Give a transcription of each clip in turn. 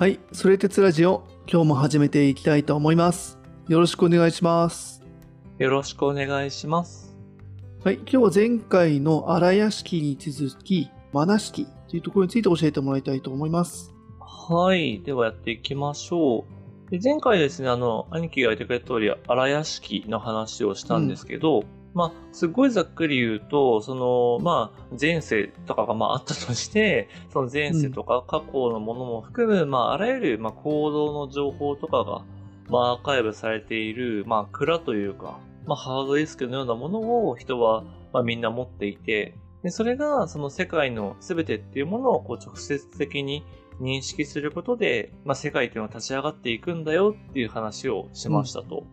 はい、それ鉄ラジオ、今日も始めていきたいと思います。よろしくお願いします。よろしくお願いします。はい、今日は前回の荒屋敷に続き、マナ式というところについて教えてもらいたいと思います。はい。ではやっていきましょう。で前回ですね、あの、兄貴が言ってくれた通り、荒屋敷の話をしたんですけど、まあ、すごいざっくり言うと、その、まあ、前世とかがまああったとして、その前世とか過去のものも含む、まあ、あらゆる、まあ、行動の情報とかが、まあ、アーカイブされている、まあ、蔵というか、まあ、ハードディスクのようなものを人は、まあ、みんな持っていて、で、それが、その世界の全てっていうものを、こう、直接的に認識することで、まあ、世界っていうのは立ち上がっていくんだよっていう話をしましたと。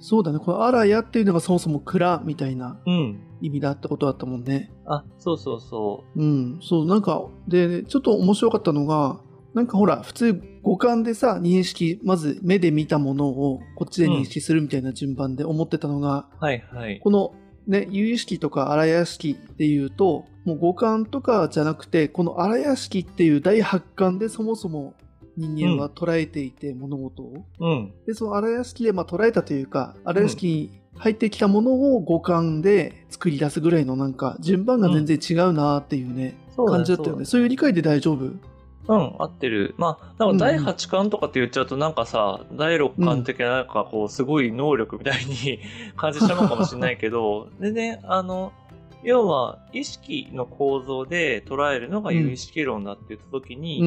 そうだね、この荒屋っていうのがそもそも蔵みたいなうん。意味だってことだったもんね。あ、そうそうそうん、そう、なんか、で、ちょっと面白かったのが、なんかほら、普通五感でさ、認識、まず目で見たものをこっちで認識するみたいな順番で思ってたのが、う。はいはい。このね、有意識とか荒屋敷っていうと、もう五感とかじゃなくて、この荒屋敷っていう第八感でそもそも人間は捉えていて、物事を。うん。で、その荒屋敷でまあ捉えたというか、荒屋敷に入ってきたものを五感で作り出すぐらいのなんか、順番が全然違うなっていうね、そうだね感じだったよね。そういう理解で大丈夫？うん、合ってる。まあ、なんか第8巻とかって言っちゃうとなんかさ、第6巻的ななんかこう、すごい能力みたいに 感じちゃうのかもしれないけど、でね、あの、要は意識の構造で捉えるのが有意識論だって言った時に、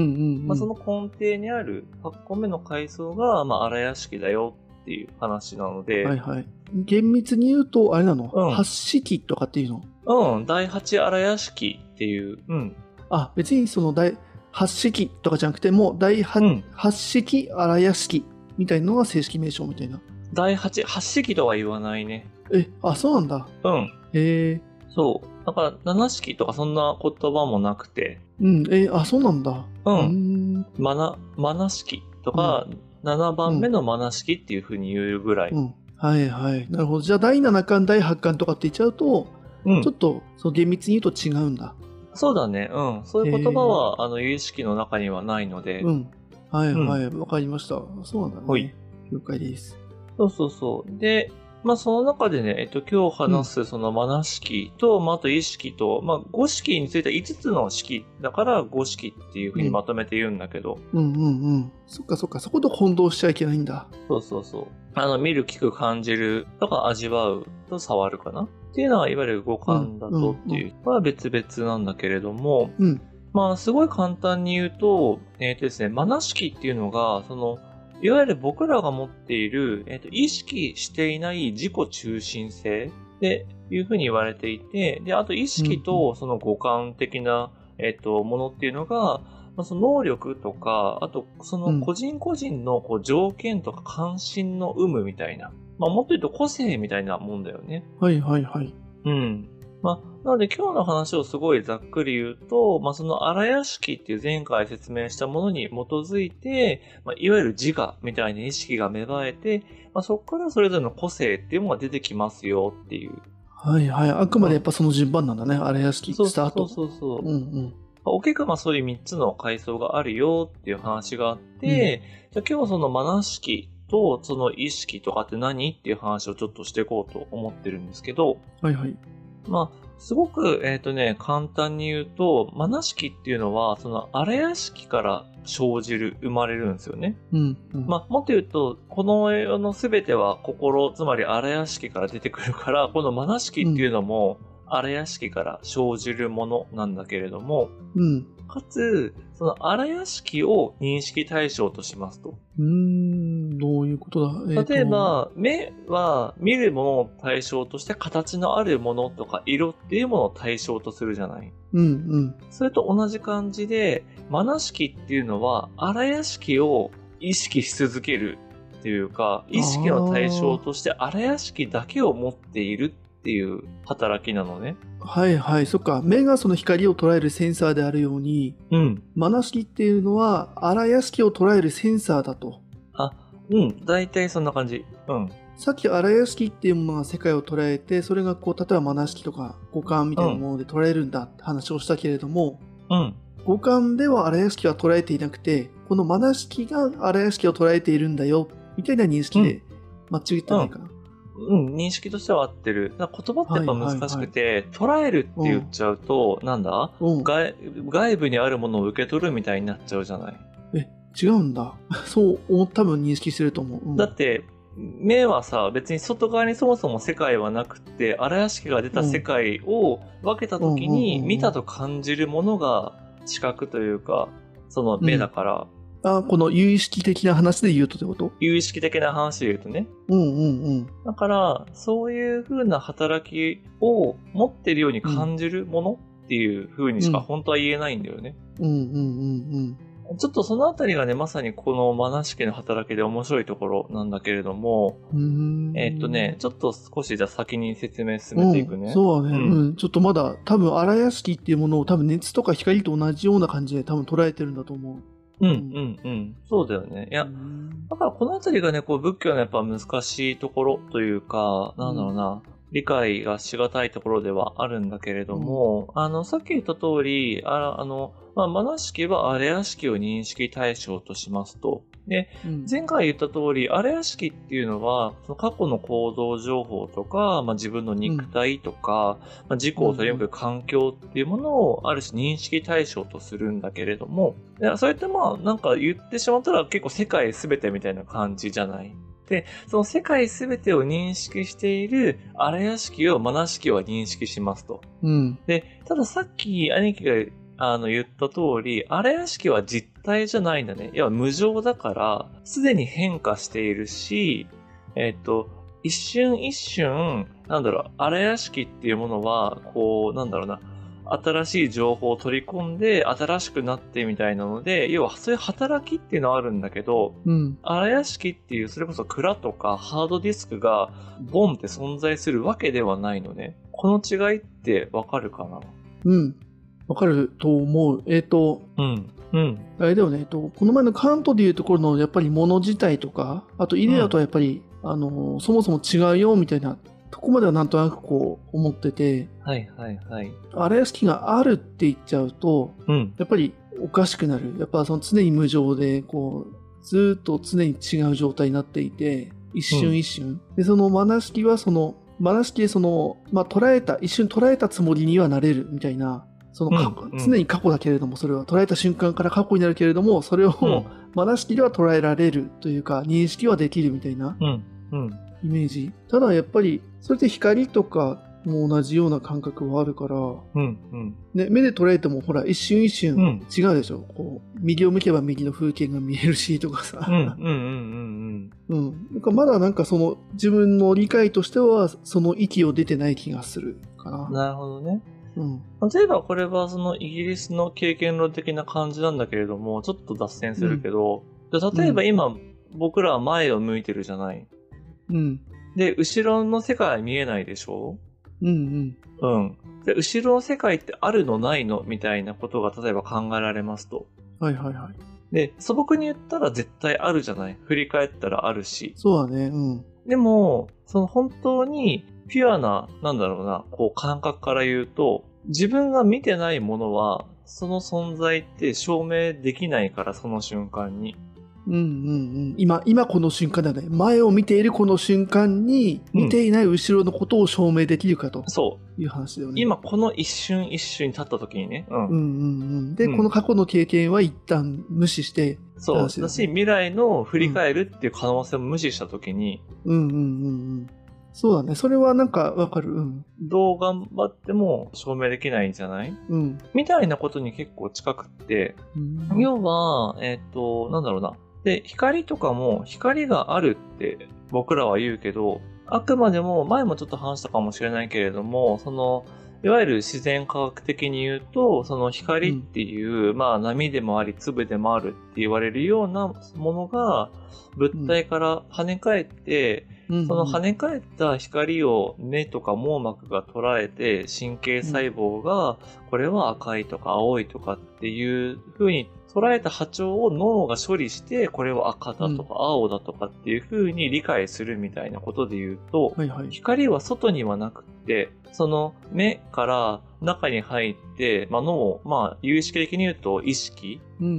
その根底にある8個目の階層が、まあ、荒屋敷だよっていう話なので、はいはい。厳密に言うと、あれなの、うん八式とかっていうの？うん、第8荒屋敷っていう、うん、あ、別にその第八式とかじゃなくて、もう第八、うん八式荒屋敷みたいなのが正式名称みたいな。第8、8式とは言わないね。え、あ、そうなんだ。うん。へえ。そう。だから、7式とかそんな言葉もなくて、うん、え、あ、そうなんだ。う。うんん。マナ、マナ式とか、7番目のマナ式っていう風に言うぐらい。うん。はいはい。なるほど。じゃあ、第7巻、第8巻とかって言っちゃうと、うんちょっと、そう厳密に言うと違うんだ。そうだね。うん。そういう言葉は、あの、有意識の中にはないので。うん。はいはい。わ、かりました。そうなんだね。はい了解です。そうそうそう。で、まあ、その中でね、えっと、今日話すそのマナ式と、まあ、あと意識と、まあ、五式については5つの式だから五式っていう風にまとめて言うんだけど、うんうんうん。そっかそっか。そこと混同しちゃいけないんだ。そうそうそう。あの、見る、聞く、感じるとか味わうと触るかなっていうのは、いわゆる五感だとっていうのは別々なんだけれども、うん。まあ、すごい簡単に言うと、えっ、とですね、マナ式っていうのが、その、いわゆる僕らが持っている、えっ、と、意識していない自己中心性っていうふうに言われていて、で、あと意識とその五感的な、えっ、と、ものっていうのが、まあ、その能力とか、あと、その個人個人のこう条件とか関心の有無みたいな、まあ、もっと言うと個性みたいなもんだよね。はいはいはい。うん。まあ、なので今日の話をすごいざっくり言うと、まあ、その荒屋敷っていう前回説明したものに基づいて、まあ、いわゆる自我みたいな意識が芽生えて、まあ、そこからそれぞれの個性っていうのが出てきますよっていう。はいはい。あくまでやっぱその順番なんだね。荒屋敷そうスタート。そうそうそう。うんうん。大きくまあそういう3つの階層があるよっていう話があって、じゃあ今日はそのマナ式とその意識とかって何っていう話をちょっとしていこうと思ってるんですけど、はいはい。まあ、すごく、えっ、とね、簡単に言うと、マナ式っていうのは、その荒屋敷から生じる、生まれるんですよね。うん、うん。まあ、もっと言うと、この世のすべては心、つまり荒屋敷から出てくるから、このマナ式っていうのも、荒屋敷から生じるものなんだけれども、うん。かつ、その荒屋敷を認識対象としますと。うーん、どういうことだ、えーと例え、ば、目は見るものを対象として形のあるものとか色っていうものを対象とするじゃない。うんうん。それと同じ感じで、マナ式っていうのは荒屋敷を意識し続けるっていうか、意識の対象として荒屋敷だけを持っているっていう働きなのね。はいはい。そっか。目がその光を捉えるセンサーであるように、うん。マナ式っていうのは荒屋敷を捉えるセンサーだと。うん。大体そんな感じ。うん。さっき荒屋敷っていうものが世界を捉えて、それがこう、例えばマナ式とか五感みたいなもので捉えるんだって話をしたけれども、うん。五感では荒屋敷は捉えていなくて、このマ式が荒屋敷を捉えているんだよ、みたいな認識で、間違ってないかな。うん、認識としては合ってる。言葉ってやっぱ難しくて、捉えるって言っちゃうと、うん、なんだ、うん、外外部にあるものを受け取るみたいになっちゃうじゃない？え、違うんだ。そう、多分認識してると思う。うん、だって、目はさ、別に外側にそもそも世界はなくて、荒屋敷が出た世界を分けた時に、見たと感じるものが視覚というか、その目だから。うん、あ、この有意識的な話で言うとってこと？有意識的な話で言うとね。うんうんうん。だから、そういう風な働きを持ってるように感じるものっていう風にしか本当は言えないんだよね。うんうんうんうん。ちょっとそのあたりがね、まさにこのマナシ家の働きで面白いところなんだけれども、えっとね、ちょっと少しじゃ先に説明進めていくね。うん、そうだね、うん、うん。ちょっとまだ多分荒屋敷っていうものを多分熱とか光と同じような感じで多分捉えてるんだと思う。うんうんうん。そうだよね。いや、だからこのあたりがね、こう仏教のやっぱ難しいところというか、なんだろうな、うん理解がしがたいところではあるんだけれども、うん、あの、さっき言った通り、ああの、まあ、マナ式はアレア式を認識対象としますと。で、うん、前回言った通り、アレア式っていうのは、その過去の行動情報とか、まあ、自分の肉体とか、うん、まあ、自己を取り巻く環境っていうものをある種認識対象とするんだけれども、いやそれってまあ、なんか言ってしまったら結構世界すべてみたいな感じじゃないで、その世界すべてを認識している荒屋敷をマナ式は認識しますと。うん。で、たださっき兄貴があの言った通り、荒屋敷は実体じゃないんだね。いや、無常だから、すでに変化しているし、えっ、と、一瞬一瞬、なんだろう、荒屋敷っていうものは、こう、なんだろうな、新しい情報を取り込んで新しくなってみたいなので、要はそういう働きっていうのはあるんだけど、うん。荒屋敷っていう、それこそ蔵とかハードディスクがボンって存在するわけではないのね。この違いってわかるかな？うん。わかると思う。えっ、ー、と、うん。うん。あれだよね、えっと、この前のカントでいうところのやっぱり物自体とか、あとイデアとはやっぱり、うん、あの、そもそも違うよみたいなとこまではなんとなくこう思ってて、はいはいはい。荒屋敷があるって言っちゃうと、うん、やっぱりおかしくなる。やっぱその常に無常で、こう、ずっと常に違う状態になっていて、一瞬一瞬。うん、で、そのマナ式はその、マナ式でその、まあ、捉えた、一瞬捉えたつもりにはなれるみたいな、その過去、うん、常に過去だけれども、それは捉えた瞬間から過去になるけれども、それを、マナ式では捉えられるというか、認識はできるみたいな、イメージ。ただやっぱり、それで光とかも同じような感覚はあるから、うんうんね、目で捉えてもほら一瞬一瞬違うでしょ、うん、こう右を向けば右の風景が見えるし とかさ。うんうんうんうん。うん。なんかまだなんかその自分の理解としてはその域を出てない気がするかな。なるほどね。うん、例えばこれはそのイギリスの経験論的な感じなんだけれども、ちょっと脱線するけど、うん、例えば今、僕らは前を向いてるじゃない。うん。で、後ろの世界は見えないでしょ？うんうん。うん。で、後ろの世界ってあるのないの？みたいなことが例えば考えられますと。はいはいはい。で、素朴に言ったら絶対あるじゃない？振り返ったらあるし。そうだね、うん。でも、その本当にピュアな、なんだろうな、こう感覚から言うと、自分が見てないものは、その存在って証明できないから、その瞬間に。うんうんうん、今、今この瞬間だね。前を見ているこの瞬間に、見ていない後ろのことを証明できるかと。そういう話だよね。今この一瞬一瞬に立った時にね。うん。うんうんうん。で、うん、この過去の経験は一旦無視して、そう。だし、未来の振り返るっていう可能性を無視した時に。うんうんうんうん。そうだね。それはなんかわかる。うん。どう頑張っても証明できないんじゃない？うん。みたいなことに結構近くって、うん、要は、えっ、ー、と、なんだろうな。で、光とかも光があるって僕らは言うけど、あくまでも前もちょっと話したかもしれないけれども、その、いわゆる自然科学的に言うと、その光っていう、うん、まあ波でもあり粒でもあるって言われるようなものが物体から跳ね返って、うん、その跳ね返った光を目とか網膜が捉えて神経細胞がこれは赤いとか青いとかっていう風に捉えた波長を脳が処理して、これは赤だとか青だとかっていう風に理解するみたいなことで言うと、はいはい。光は外にはなくって、その目から中に入って、まあ、脳、まあ、有識的に言うと意識うんうんう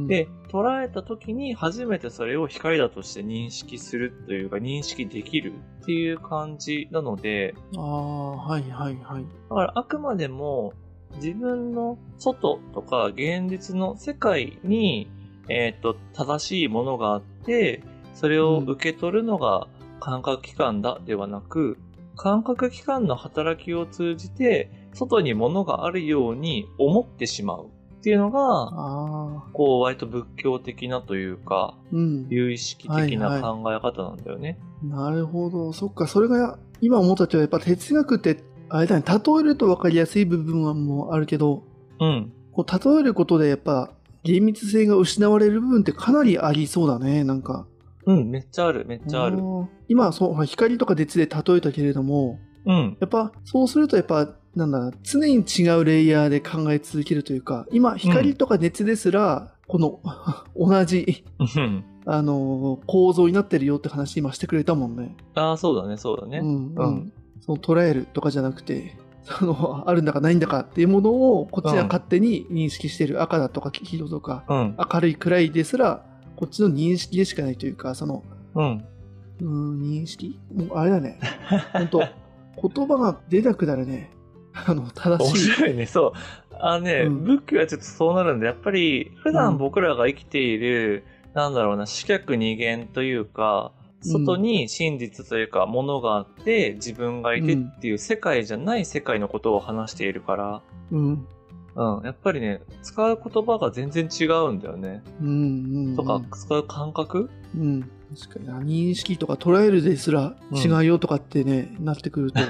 ん。で、捉えた時に初めてそれを光だとして認識するというか認識できるっていう感じなので、ああ、はいはいはい。だからあくまでも自分の外とか現実の世界に、えっ、と、正しいものがあって、それを受け取るのが感覚器官だではなく、感覚器官の働きを通じて、外に物があるように思ってしまうっていうのが、こう、割と仏教的なというか、うん。有意識的な考え方なんだよね。なるほど。そっか、それが今思ったけど、やっぱ哲学って、あれだね、例えると分かりやすい部分はもうあるけど、うん。こう例えることでやっぱ厳密性が失われる部分ってかなりありそうだね、なんか。うん、めっちゃある、めっちゃある。ー今はそう、光とか熱で例えたけれども、うん。やっぱそうするとやっぱ、なんだ常に違うレイヤーで考え続けるというか、今光とか熱ですら、この 同じ、うん。あのー構造になってるよって話今してくれたもんね。ああ、そうだね、そうだね。うんううんん。その捉えるとかじゃなくて、そのあるんだかないんだかっていうものをこっちが勝手に認識してる赤だとか黄色とかうん。明るい暗いですらこっちの認識でしかないというかそのうん。うーん認識？もうあれだね。本当言葉が出なくなるね。あの正面しい。白いね、そう。あのね、うん。仏教はちょっとそうなるんで、やっぱり、普段僕らが生きている、なんだろうな、四脚二元というか、外に真実というか、ものがあって、自分がいてっていう世界じゃない世界のことを話しているから、うん。うん、やっぱりね、使う言葉が全然違うんだよね。うんうんうん。とか、使う感覚？うん。確かにな認識とか捉えるですら違うよとかってね、なってくると。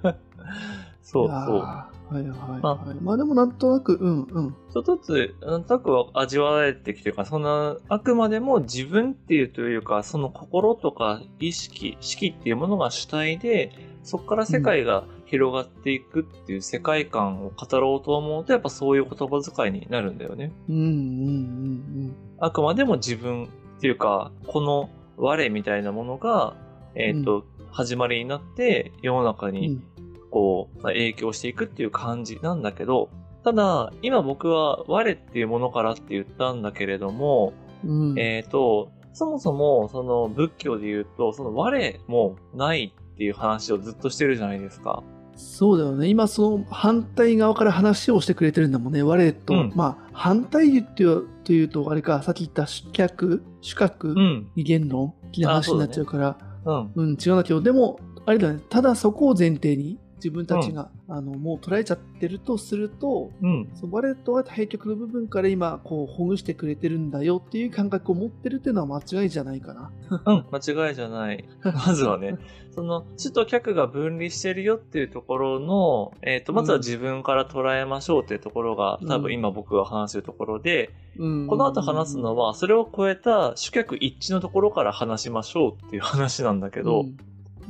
そうそう。はいはいはい。まあ。でもなんとなくうんうん。ちょっとずつ、なんとなく味わえてきてるから、そんな、あくまでも自分っていうというか、その心とか意識、識っていうものが主体で、そこから世界が広がっていくっていう世界観を語ろうと思うと、やっぱそういう言葉遣いになるんだよね。うんうんうんあくまでも自分っていうか、この我みたいなものが、えっ、と、始まりになって、世の中にうんこう、まあ影響していくっていう感じなんだけど、ただ、今僕は我っていうものからって言ったんだけれども、うんえっ、と、そもそも、その仏教で言うと、その我もないっていう話をずっとしてるじゃないですか。そうだよね。今その反対側から話をしてくれてるんだもんね。我と、うんまあ反対言ってよというと、あれか、さっき言った主客、主客、うん。二元論的な話になっちゃうから、うん。うん、違うんだけど、でも、あれだね、ただそこを前提に自分たちが、あのもう捉えちゃってるとすると、うん。その我とは対極の部分から今、こう、ほぐしてくれてるんだよっていう感覚を持ってるっていうのは間違いじゃないかな。うん。間違いじゃない。まずはね、その、主と客が分離してるよっていうところの、えっ、と、まずは自分から捉えましょうっていうところが、多分今僕が話してるところで、うん、この後話すのは、それを超えた主客一致のところから話しましょうっていう話なんだけど、うん、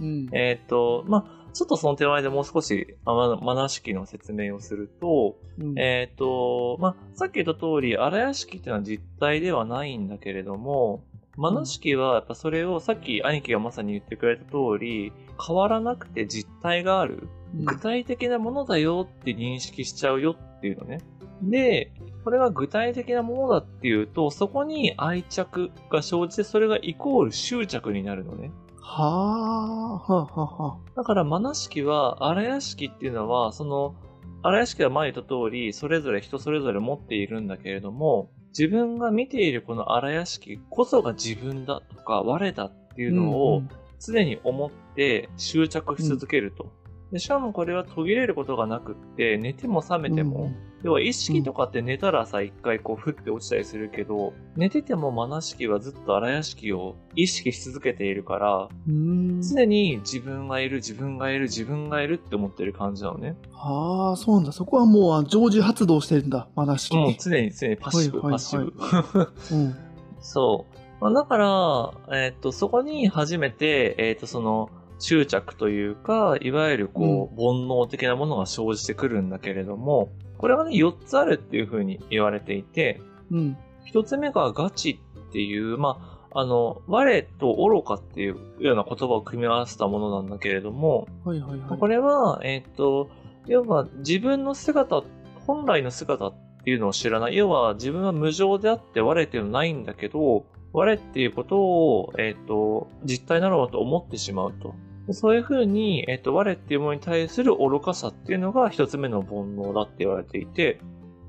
うんえっ、と、まあ、ちょっとその手前でもう少し、まま、まなしきの説明をすると、うんえっ、と、まあ、さっき言った通り、荒屋敷っていうのは実体ではないんだけれども、まなしきはやっぱそれをさっき兄貴がまさに言ってくれた通り、変わらなくて実体がある。具体的なものだよって認識しちゃうよっていうのね。で、これが具体的なものだっていうと、そこに愛着が生じて、それがイコール執着になるのね。はあ、はあ、はあ、はあ。だから、マナ式は、荒屋敷っていうのは、その、荒屋敷は前言った通り、それぞれ人それぞれ持っているんだけれども、自分が見ているこの荒屋敷こそが自分だとか、我だっていうのうをん常に思って執着し続けると。でしかもこれは途切れることがなくって、寝ても覚めても、要は意識とかって寝たらさ、一回こう、ふって落ちたりするけど、寝ててもマナ式はずっと荒屋敷を意識し続けているから、うん。常に自分がいる、自分がいる、自分がいるって思ってる感じなのね。はあ、そうなんだ。そこはもう常時発動してるんだ。まなしき。もう常に常にパッシブ、はいはいはいパッシブ。うん。そう。まあ、だから、えっと、そこに初めて、えっと、その、執着というか、いわゆるこう、煩悩的なものが生じてくるんだけれども、これはね、4つあるっていうふうに言われていて、うん。一つ目がガチっていう、まあ、あの、我と愚かっていうような言葉を組み合わせたものなんだけれども、はいはいはい。これは、えっ、と、要は自分の姿、本来の姿っていうのを知らない。要は自分は無常であって我っていうのはないんだけど、我っていうことを、えっ、と、実体なろうと思ってしまうと。でそういうふうに、えっ、と、我っていうものに対する愚かさっていうのが一つ目の煩悩だって言われていて、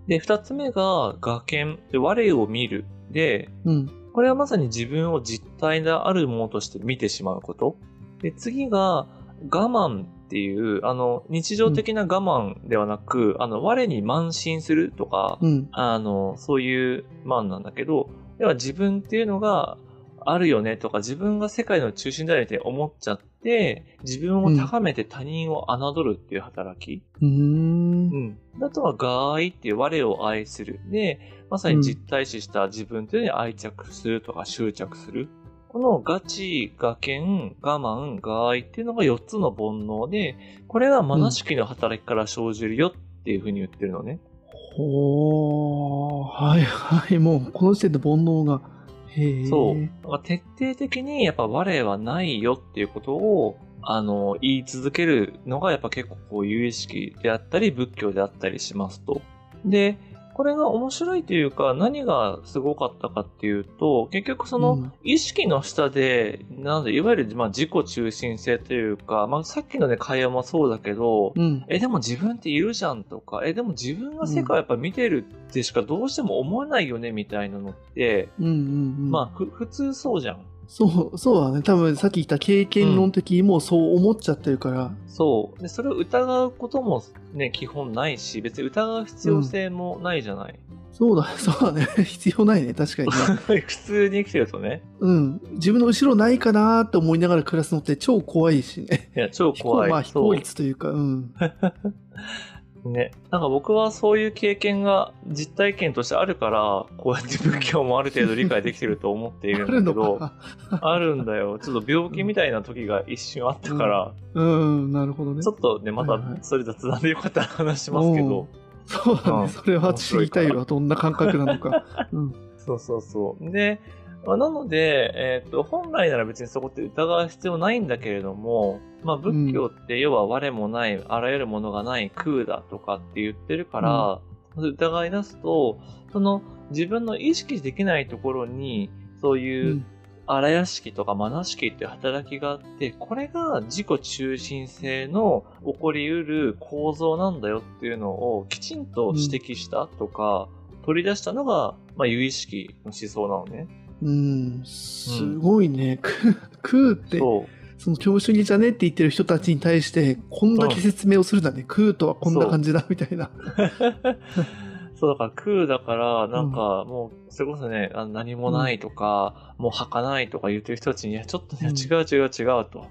で、二つ目が、我見。で、我を見る。で、うん。これはまさに自分を実体であるものとして見てしまうこと。で、次が、我慢っていう、あの、日常的な我慢ではなく、あの、我に慢心するとか、うん。あの、そういう慢なんだけど、要は自分っていうのがあるよねとか、自分が世界の中心だよねって思っちゃって、自分を高めて他人を侮るっていう働き。うーん。うん。あとは、我愛っていう我を愛する。で、まさに実体視した自分というのに愛着するとか執着する。このガチ、我見、我慢、我愛っていうのが4つの煩悩で、これがマナ式の働きから生じるよっていうふうに言ってるのね。ほー。はいはい。もう、この時点で煩悩が。そう。徹底的にやっぱ我はないよっていうことを、あの、言い続けるのがやっぱ結構こう有意識であったり仏教であったりしますと。で、これが面白いというか何がすごかったかっていうと、結局そのうん意識の下で、なのでいわゆるまあ自己中心性というか、まあさっきのね会話もそうだけど、うん。え、でも自分っているじゃんとか、え、でも自分が世界をやっぱ見てるってしかどうしても思えないよねみたいなのって、うんうんうん。まあ、ふ、普通そうじゃん。そう、そうだね。多分さっき言った経験論的にもうそう思っちゃってるから。そう。で、それを疑うこともね、基本ないし、別に疑う必要性もないじゃない。そうだ、そうだね。必要ないね。確かにね。普通に生きてるとね。うん。自分の後ろないかなって思いながら暮らすのって超怖いしね。いや、超怖い。まあ、非効率というか、うん。ね。なんか僕はそういう経験が実体験としてあるから、こうやって仏教もある程度理解できてると思っていあるんだけど、か。あるんだよ。ちょっと病気みたいな時が一瞬あったから、うん、なるほどねち。ょっとね、またはいはいそれ雑談でよかったら話しますけど、そうだね。うんそれは知りたいわ。どんな感覚なのか。うん。そうそうそう。で、まあなので、えっ、と、本来なら別にそこって疑う必要ないんだけれども、まあ仏教って要は我もない、あらゆるものがない空だとかって言ってるから、疑い出すと、その自分の意識できないところに、そうう。いうん荒屋敷とかマナ式っていう働きがあって、これが自己中心性の起こりうる構造なんだよっていうのをきちんと指摘したとか、取り出したのが、まあ、有意識の思想なのね。うん。すごいね。空って、その教主義じゃねって言ってる人たちに対して、こんだけ説明をするんだね。空とはこんな感じだ、みたいな。そう だから空だから、なんかもう、それこそね、あの何もないとか、もう儚いとか言ってる人たちに、いや、ちょっとね、うん違う違う違うと。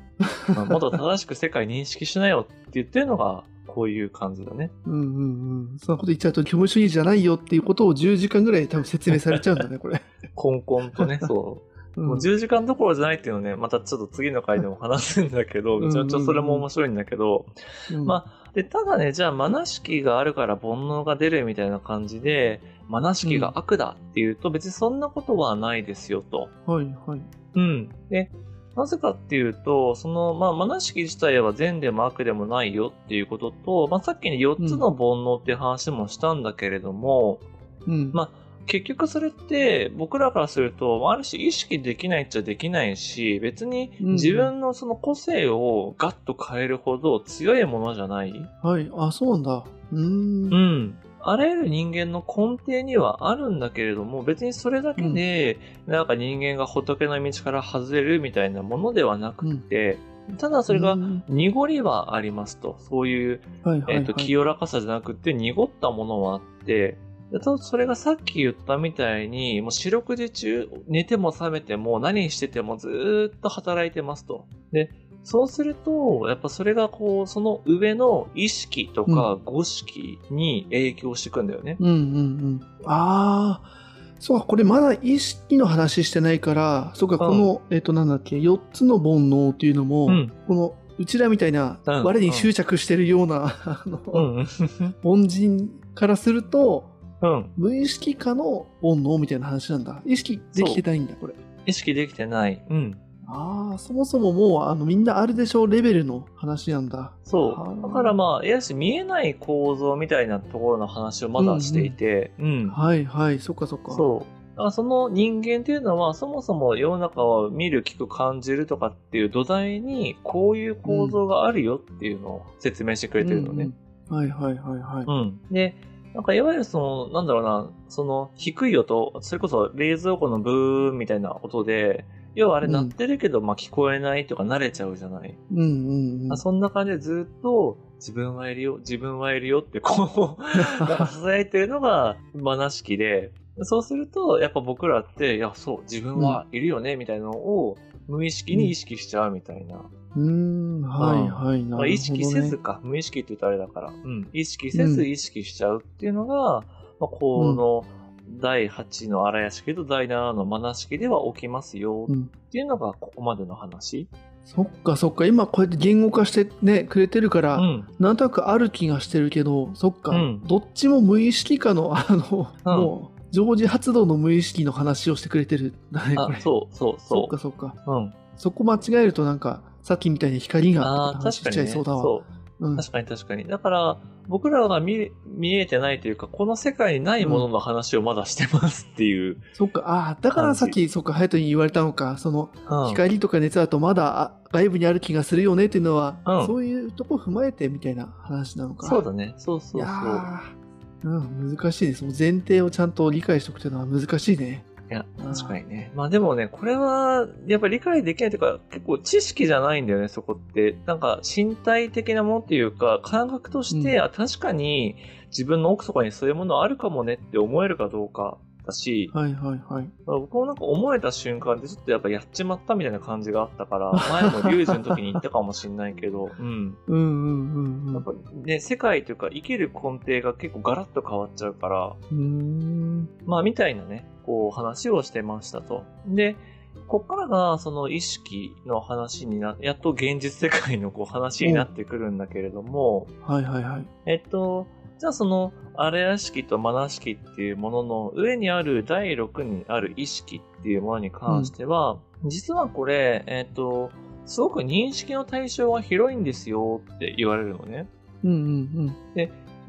まあもっと正しく世界認識しなよって言ってるのが、こういう感じだね。うんうんうん。そんなこと言っちゃうと、教主義じゃないよっていうことを10時間ぐらい多分説明されちゃうんだね、これ。コンコンとね、そう。うんもう10時間どころじゃないっていうのをね、またちょっと次の回でも話すんだけど、ちゃめちゃそれも面白いんだけど、うんまで、ただね、じゃあ、マナ式があるから煩悩が出るみたいな感じで、マナ式が悪だっていうと、別にそんなことはないですよと。はいはい。うん。で、なぜかっていうと、その、まあ、マナ式自体は善でも悪でもないよっていうことと、まあ、さっきに4つの煩悩っていう話もしたんだけれども、うん。ま結局それって僕らからすると、ある種意識できないっちゃできないし、別にうん自分のその個性をガッと変えるほど強いものじゃないはい。あ、そうなんだ。うーん。うん。あらゆる人間の根底にはあるんだけれども、別にそれだけで、なんか人間が仏の道から外れるみたいなものではなくて、ただそれがうん濁りはありますと。そういう。えっ、と、清らかさじゃなくて濁ったものはあって、それがさっき言ったみたいに、もう四六時中、寝ても覚めても何しててもずーっと働いてますと。で、そうすると、やっぱそれがこう、その上の意識とか五識に影響していくんだよね。うんうんうん。ああ、そうか、これまだ意識の話してないから、そうか、この、えっ、と、なんだっけ、4つの煩悩っていうのも、うん。この、うちらみたいな、うん我に執着してるような、あの、うん。凡人からすると、うん。無意識下の煩悩みたいな話なんだ。意識できてないんだ、これ。意識できてない。うん。ああ、そもそももう、あの、みんなあるでしょうレベルの話なんだ。そはあう。だからまあ、やし見えない構造みたいなところの話をまだしていて、うん。はいはい、そっかそっか。そう。だからその人間っていうのは、そもそも世の中を見る、聞く、感じるとかっていう土台に、こういう構造があるよっていうのを説明してくれてるのね。うんうん。はいはいはいはい。うん。で、なんかいわゆるその、なんだろうな、その低い音、それこそ冷蔵庫のブーンみたいな音で、要はあれ鳴ってるけど、まあ聞こえないとか慣れちゃうじゃない。うんうんうん。そんな感じでずっと、自分はいるよ、自分はいるよってこう、なんか支えてるのが、まなしきで、そうすると、やっぱ僕らって、いや、そう、自分はいるよね、みたいなのを、無意識に意識しちゃうみたいな。うーん、はいはい、なるほど、ね。まあ、意識せずか、無意識って言うとあれだから、うん、意識せず意識しちゃうっていうのが、まあ、この、第8の荒屋敷と第7の真式では起きますようん。っていうのがここまでの話。そっかそっか。今こうやって言語化してね、くれてるから、うん。なんとなくある気がしてるけど、そっか。うんどっちも無意識化の、あの、うんもう、常時発動の無意識の話をしてくれてるんだね、これ。あ、そうそうそそっかそっか。う。うん。そこ間違えるとなんか、さっきみたいに光が話し。ちゃいそうだわ。確かに確かに。だから、僕らが見見えてないというか、この世界にないものの話をまだしてますっていう。そっか、ああ、だからさっき、そっか、ハヤトに言われたのか、その、うん光とか熱だとまだあ外部にある気がするよねっていうのは、うんそういうとこ踏まえてみたいな話なのか。そうだね。そうそいうそう。うん、難しいです。もう前提をちゃんと理解しておくというのは難しいね。いや、確かにね。まあでもね、これは、やっぱり理解できないというか、結構知識じゃないんだよね、そこって。なんか、身体的なものっていうか、感覚として、うんあ確かに自分の奥底にそういうものあるかもねって思えるかどうかだし、はいはいはい。まあ僕もなんか思えた瞬間でちょっとやっぱやっちまったみたいな感じがあったから、前もリュウジの時に言ったかもしれないけど、うん。うんうんうんやっぱね、世界というか生きる根底が結構ガラッと変わっちゃうから、うん。うーん。まあ、みたいなね、こう、話をしてましたと。で、こっからが、その意識の話にな、やっと現実世界のこう話になってくるんだけれども、はいはいはい。えっと、じゃあその、荒屋敷とマナ式っていうものの上にある第6にある意識っていうものに関しては、実はこれ、えっと、すごく認識の対象が広いんですよって言われるのね。うんうん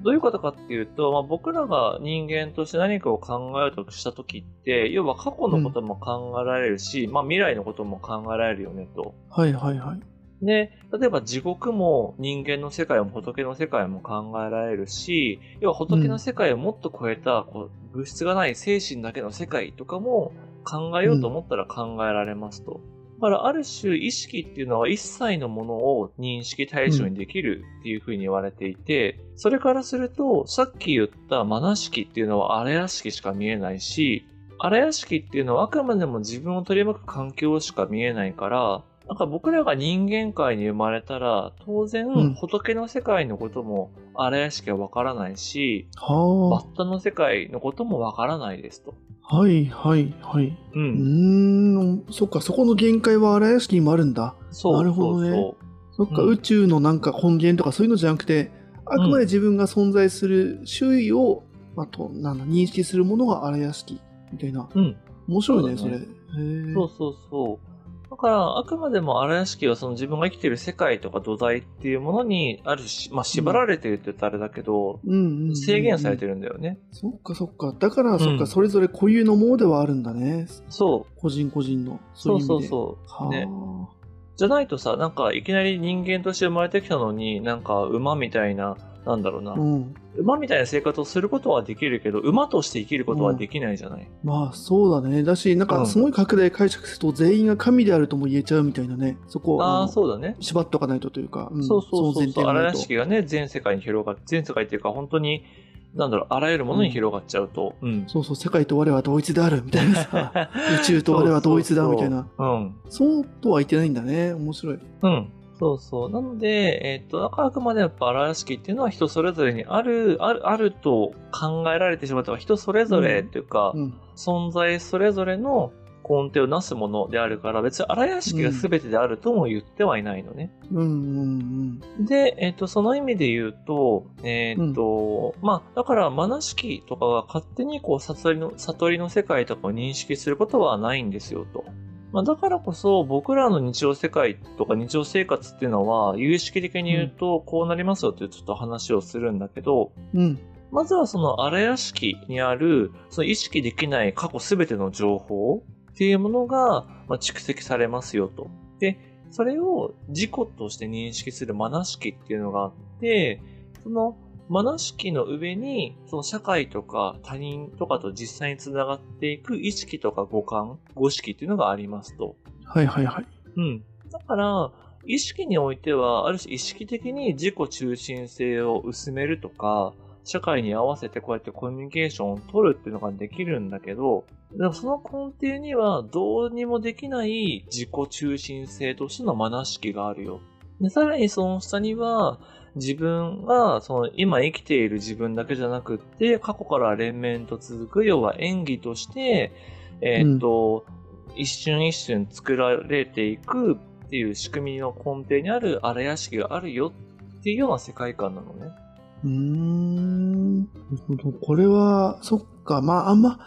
どういうことかっていうと、まあ、僕らが人間として何かを考えようとしたときって、要は過去のことも考えられるし、まあ、未来のことも考えられるよねと。はいはいはい。で、例えば地獄も人間の世界も仏の世界も考えられるし、要は仏の世界をもっと超えた、こう物質がない精神だけの世界とかも考えようと思ったら考えられますと。だから、ある種意識っていうのは一切のものを認識対象にできるっていうふうに言われていて、それからすると、さっき言ったマナ式っていうのは荒屋敷しか見えないし、荒屋敷っていうのはあくまでも自分を取り巻く環境しか見えないから、なんか僕らが人間界に生まれたら、当然、うん仏の世界のことも荒屋敷はわからないし、バはッタの世界のこともわからないですと。あ。はいはいはい。う。うんーん、そっか、そこの限界は荒屋敷にもあるんだ。そう。なるほどねそうそっか、うん宇宙のなんか根源とかそういうのじゃなくて、あくまで自分が存在する周囲を、まあ、となんだ認識するものが荒屋敷みたいな。そう。うん。面白いね、そ。ねへえ。そうそうそう。だから、あくまでも荒屋敷はその自分が生きている世界とか土台っていうものにあるし、まあ縛られてるって言ったらあれだけど、うん制限されてる。るんだよね。そっかそっか。だから、そっか、うんそれぞれ固有のものではあるんだね。そう。個人個人の。そうそうそう。はあ、ねじゃないとさ、なんかいきなり人間として生まれてきたのに、なんか馬みたいな、なんだろうな、うん。馬みたいな生活をすることはできるけど、馬として生きることはできないじゃない。まあ、そうだね。だし、なんか、うんすごい拡大解釈すると、全員が神であるとも言えちゃうみたいなね。そこを、ああ、のそうだね。縛っとかないとというか、んそうそうそうそう。荒屋。敷がね、全世界に広がって、全世界っていうか本当に、なんだろう、あらゆるものに広がっちゃうと。うん。そうそう、世界と我は同一であるみたいなさ、宇宙と我は同一だみたいな。そうそうそう。うん。そうとは言ってないんだね。面白い。うん。そうそう。なので、えっと、あくまでやっぱ荒屋敷っていうのは人それぞれにある、ある、あると考えられてしまった人それぞれというか、うん。存在それぞれの根底をなすものであるから、別に荒屋敷が全てであるとも言ってはいないのね。うんうんうん。で、えっ、と、その意味で言うと、えっ、と、まあ、だから、マナ式とかが勝手にこう、悟りの、悟りの世界とかを認識することはないんですよ、と。まあ、だからこそ、僕らの日常世界とか日常生活っていうのは、有識的に言うと、こうなりますよっていうちょっと話をするんだけど、うん。まずはその荒屋敷にある、その意識できない過去すべての情報っていうものが、まあ、蓄積されますよと。で、それを自己として認識するマナ式っていうのがあって、そのマナ式の上に、その社会とか他人とかと実際につながっていく意識とか五感、五識っていうのがありますと。はいはいはい。うん。だから、意識においては、ある種意識的に自己中心性を薄めるとか、社会に合わせてこうやってコミュニケーションを取るっていうのができるんだけど、でもその根底にはどうにもできない自己中心性としてのマナ式があるよ。でさらにその下には、自分が、その今生きている自分だけじゃなくって、過去から連綿と続く、要は演技として、えーっと、一瞬一瞬作られていくっていう仕組みの根底にある荒屋敷があるよっていうような世界観なのね。うーん。これは、そっか。まあ、あんま、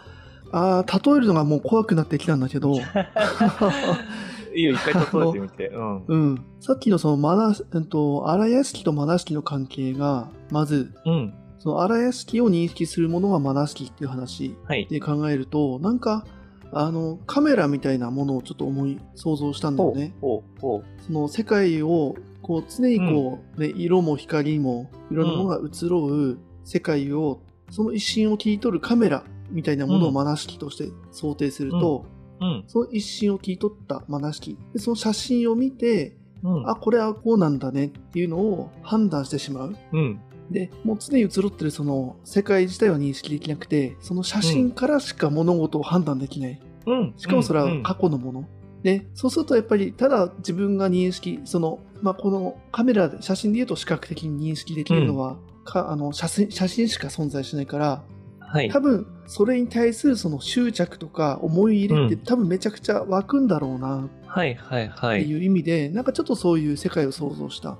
あー例えるのがもう怖くなってきたんだけど、いいよ、一回例えてみて。うん。うん。さっきのそのマナ、うんと、荒屋敷とマナ式の関係が、まず、うん。その荒屋敷を認識するものがマナ式っていう話はい。で考えると、なんか、あの、カメラみたいなものをちょっと思い、想像したんだよね。ほう、ほその世界を、こう、常にこう、ね、色も光も、いろんなものが移ろう世界を、その一瞬を切り取るカメラみたいなものをうんマナ式として想定すると、う。うん。その一瞬を切り取ったマナ式。で、その写真を見て、うん。あ、これはこうなんだねっていうのを判断してしまう。うん。で、もう常に移ろってるその世界自体は認識できなくて、その写真からしか物事を判断できない。うん。しかもそれうんは過去のもの。で、そうするとやっぱり、ただ自分が認識、その、まあ、このカメラで、写真で言うと視覚的に認識できるのは、かあの写真写真しか存在しないから、はい多。分それに対するその執着とか思い入れってうん多分めちゃくちゃ湧くんだろうなはい、はい、はい。っていう意味で、なんかちょっとそういう世界を想像した。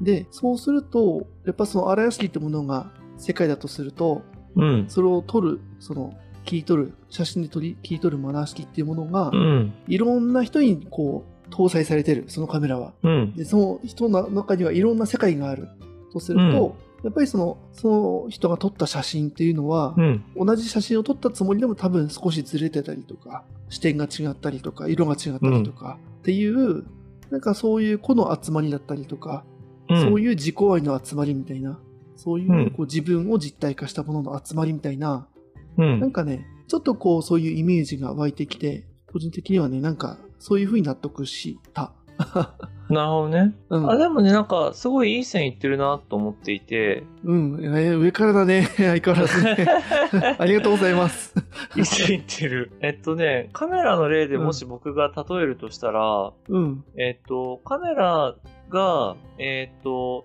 で、そうすると、やっぱその荒屋敷ってものが世界だとすると、うん。それを撮る、その、切り取る、写真で撮り、切り取るマナー式っていうものが、うん。いろんな人にこう、搭載されてる、そのカメラは。うん。で、その人の中にはいろんな世界がある。とすると、やっぱりその、その人が撮った写真っていうのはう、ん。同じ写真を撮ったつもりでも多分少しずれてたりとか、視点が違ったりとか、色が違ったりとか、っていう、なんかそういう個の集まりだったりとか、そういう自己愛の集まりみたいな、そういううんこう自分を実体化したものの集まりみたいな、うん。なんかね、ちょっとこうそういうイメージが湧いてきて、個人的にはね、なんかそういう風に納得した。なるほどね。うんあ、でもね、なんか、すごいいい線いってるなと思っていて、うん、えー上からだね、相変わらずね。ありがとうございます。いい線いってる。えっとね、カメラの例でもし僕が例えるとしたら、うん、えっと、カメラが、えっと、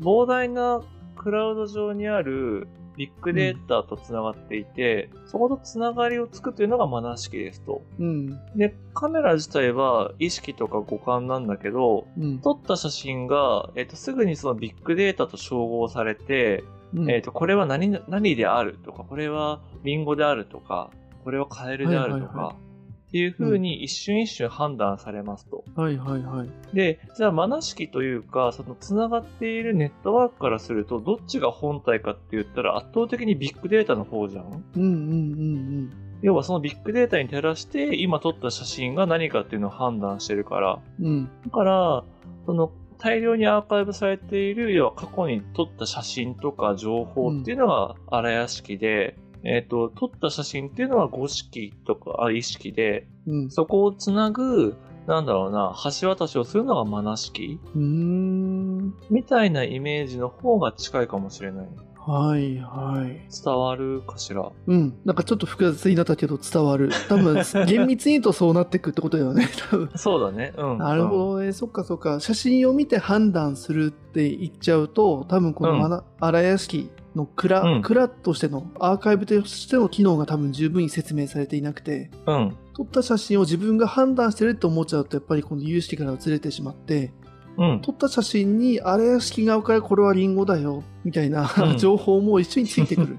膨大なクラウド上にあるビッグデータとつながっていて、そことつながりをつくというのがマナー式ですと。うん、で、カメラ自体は意識とか五感なんだけど、うん、撮った写真が、えっと、すぐにそのビッグデータと照合されて、うん。えっと、これは何、何であるとか、これはリンゴであるとか、これはカエルであるとか、っていう風に一瞬一瞬判断されますと。はいはいはい。で、じゃあ、マナ式というか、その繋がっているネットワークからすると、どっちが本体かって言ったら圧倒的にビッグデータの方じゃんうんうんうん要はそのビッグデータに照らして、今撮った写真が何かっていうのを判断してるから。うん。うん。だから、その大量にアーカイブされている、要は過去に撮った写真とか情報っていうのが荒屋式で、えっ、と、撮った写真っていうのは五式とか、あ、意識で、うん。そこをつなぐ、なんだろうな、橋渡しをするのがマナ式うーん。みたいなイメージの方が近いかもしれない。はいはい。伝わるかしら？うん。なんかちょっと複雑になったけど伝わる。多分、厳密に言うとそうなってくってことだよね。多分。そうだね。うん。なるほどね。そっかそっか。写真を見て判断するって言っちゃうと、多分このうん荒屋敷の蔵、うん蔵としてのアーカイブとしての機能が多分十分に説明されていなくて、うん。撮った写真を自分が判断してるって思っちゃうと、やっぱりこの有識からずれてしまって、うん。撮った写真に荒屋敷側からこれはリンゴだよ、みたいな、うん情報も一緒についてくる。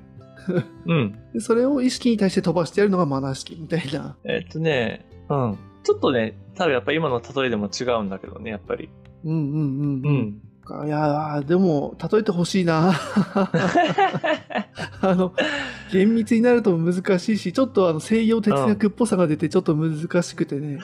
うん。でそれを意識に対して飛ばしてやるのがマナー式みたいな。えっとね、うん。ちょっとね、多分やっぱ今の例えでも違うんだけどね、やっぱり。うんうんうん。う。ん。いやーでも、例えてほしいな。あの、厳密になると難しいし、ちょっとあの西洋哲学っぽさが出てちょっと難しくてね。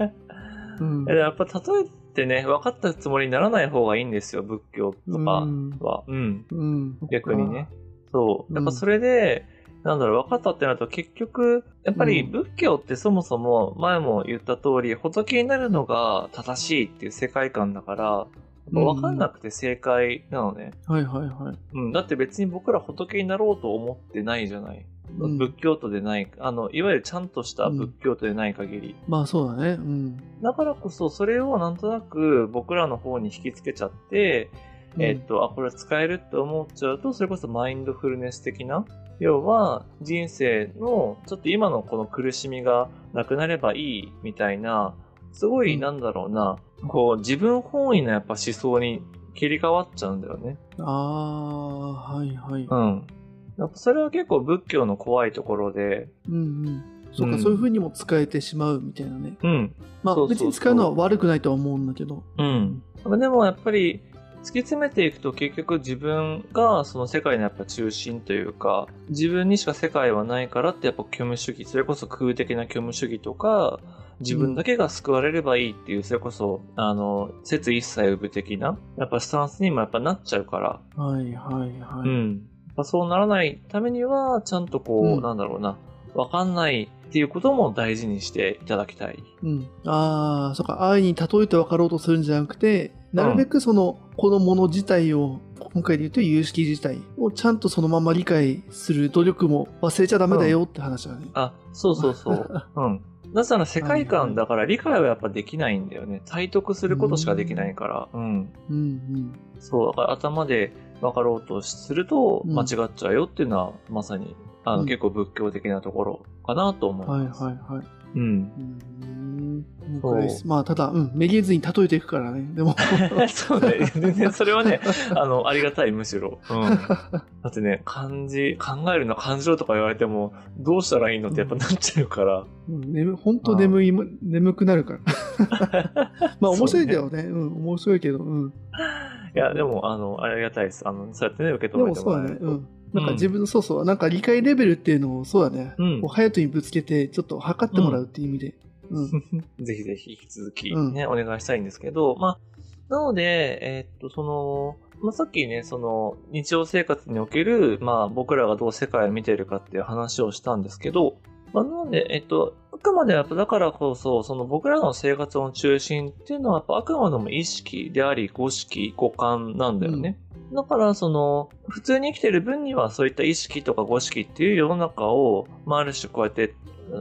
うん。やっぱ例えってね、分かったつもりにならない方がいいんですよ、仏教とかうんは。うん。うん。逆にね。そう。やっうんぱそれで、なんだろう、分かったってなると結局、やっぱりうん仏教ってそもそも前も言った通り、仏になるのが正しいっていう世界観だから、分かんなくて正解なのね。はいはいはい。うん。だって別に僕ら仏になろうと思ってないじゃない。うん仏教徒でない、あの、いわゆるちゃんとした仏教徒でない限り。まあそうだね。うん。だからこそ、それをなんとなく僕らの方に引きつけちゃって、えっと、あ、これ使えるって思っちゃうと、それこそマインドフルネス的な、要は人生のちょっと今のこの苦しみがなくなればいいみたいな、すごいうんなんだろうな、こう自分本位のやっぱ思想に切り替わっちゃうんだよね。ああ、はいはい。うん。やっぱそれは結構仏教の怖いところで、うんうん。そうか、うんそういう風にも使えてしまうみたいなね。うん。まあ別に使うのは悪くないとは思うんだけど。うん。でもやっぱり突き詰めていくと結局自分がその世界のやっぱ中心というか、自分にしか世界はないからってやっぱ虚無主義、それこそ空的な虚無主義とか、自分だけが救われればいいっていう、それこそ、あの、説一切有無的な、やっぱスタンスにもやっぱなっちゃうから、はいはいはい。うん。そうならないためには、ちゃんとこう、うんなんだろうな、わかんないっていうことも大事にしていただきたい。うん。ああ、そうか。愛に例えて分かろうとするんじゃなくて、なるべくその、このもの自体を、今回で言うと有識自体をちゃんとそのまま理解する努力も忘れちゃダメだよって話だね。あ、そうそうそう。うん。なぜなら世界観だから理解はやっぱできないんだよね。体得することしかできないから。うん。うんうん。そう、だから頭で分かろうとするとうん間違っちゃうよっていうのは、まさに、あの、うん結構仏教的なところかなと思いはいます。はいはい。うん。うん。そうまあ、ただ、うん、めげずに例えていくからね。でも、そうね。全然それはね、あの、ありがたい、むしろ。うん。だってね、漢字、考えるの漢字ろとか言われても、どうしたらいいのってやっぱなっちゃうから。うん眠本当眠い、眠くなるから。まあ、面白いんだよね。うん、面白いけど、うん。いや、でも、あの、ありがたいです。あの、そうやってね、受けで止め。てもらえると。うん。なんか自分の、そうそう、なんか理解レベルっていうのを、そうだね。うんこう、ハヤトにぶつけて、ちょっと測ってもらうっていう意味で。うん。ぜひぜひ引き続きうんね、お願いしたいんですけど、まあ、なので、えーっと、その、まあ、さっきね、その、日常生活における、まあ、僕らがどう世界を見ているかっていう話をしたんですけど、まあ、なので、えっと、あくまでやっぱだからこそ、その僕らの生活の中心っていうのは、やっぱあくまでも意識であり、五識、五感なんだよね。だから、その、普通に生きてる分には、そういった意識とか五識っていう世の中を、まあ、ある種こうやって、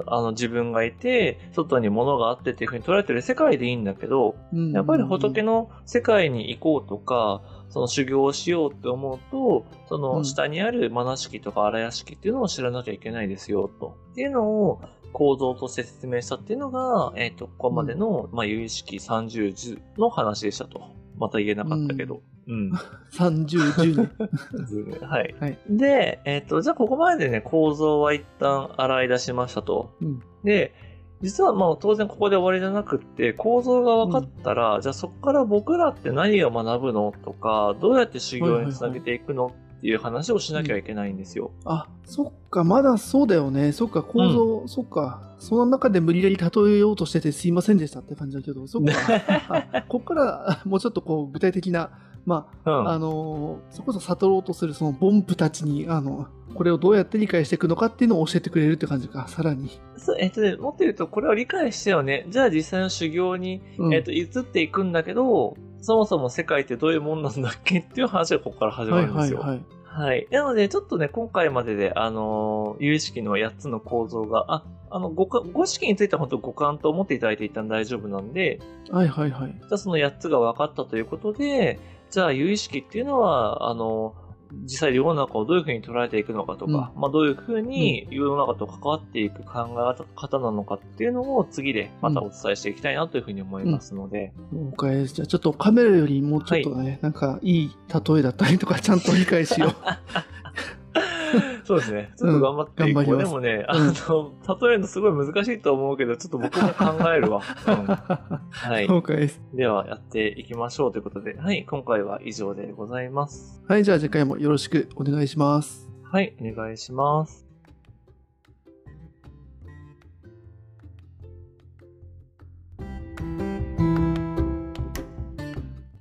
あの、自分がいて、外に物があってっていう風に捉えてる世界でいいんだけど、うんやっぱり仏の世界に行こうとか、その修行をしようって思うと、そうのん下にあるマナ式とか荒屋敷っていうのを知らなきゃいけないですよ、と。っていうのを構造として説明したっていうのが、えっ、と、ここまでの、まあ、有意識30図の話でしたと。また言えなかったけど。うん。30、10年。はい。はいで、えっ、と、じゃあここまでね、構造は一旦洗い出しましたと。うんで、実はまあ当然ここで終わりじゃなくって、構造が分かったら、じゃあそこから僕らって何を学ぶのとか、どうやって修行につなげていくのっていう話をしなきゃいけないんですよ。あ、そっか、まだそうだよね。そっか、構造、そっか。その中で無理やり例えようとしててすいませんでしたって感じだけど、そっか。あ ここからあもうちょっとこう具体的な、まうん。あ、あのーそれこそ悟ろうとするそのボンプたちに、あの、これをどうやって理解していくのかっていうのを教えてくれるって感じか、さらに。そうえっ、とね、もっと言うと、これを理解してよね。じゃあ実際の修行に、うんえっ、と、移っていくんだけど、そもそも世界ってどういうもんなんだっけっていう話がここから始まはいるんですよ。はいはい。はい。なので、ちょっとね、今回までで、あのー有意識の8つの構造が、あ、あの、五感、五式については本当五感と思っていただいて一旦大丈夫なんで、はいはいはい。じゃあその8つが分かったということで、じゃあ有意識っていうのは、あの、実際世の中をどういうふうに捉えていくのかとか、まあどういうふうに世の中と関わっていく考え方なのかっていうのを次でまたお伝えしていきたいなというふうに思いますので。了解です。じゃあちょっとカメラよりもうちょっとね、なんかいい例えだったりとかちゃんと理解しよう。そうですね。ちょっと頑張っていこう。うんでもね、あの、例えるのすごい難しいと思うけど、ちょっと僕も考えるわ。うんはい。了解です。では、やっていきましょうということで、はい、今回は以上でございます。はい、じゃあ次回もよろしくお願いします。はい、お願いします。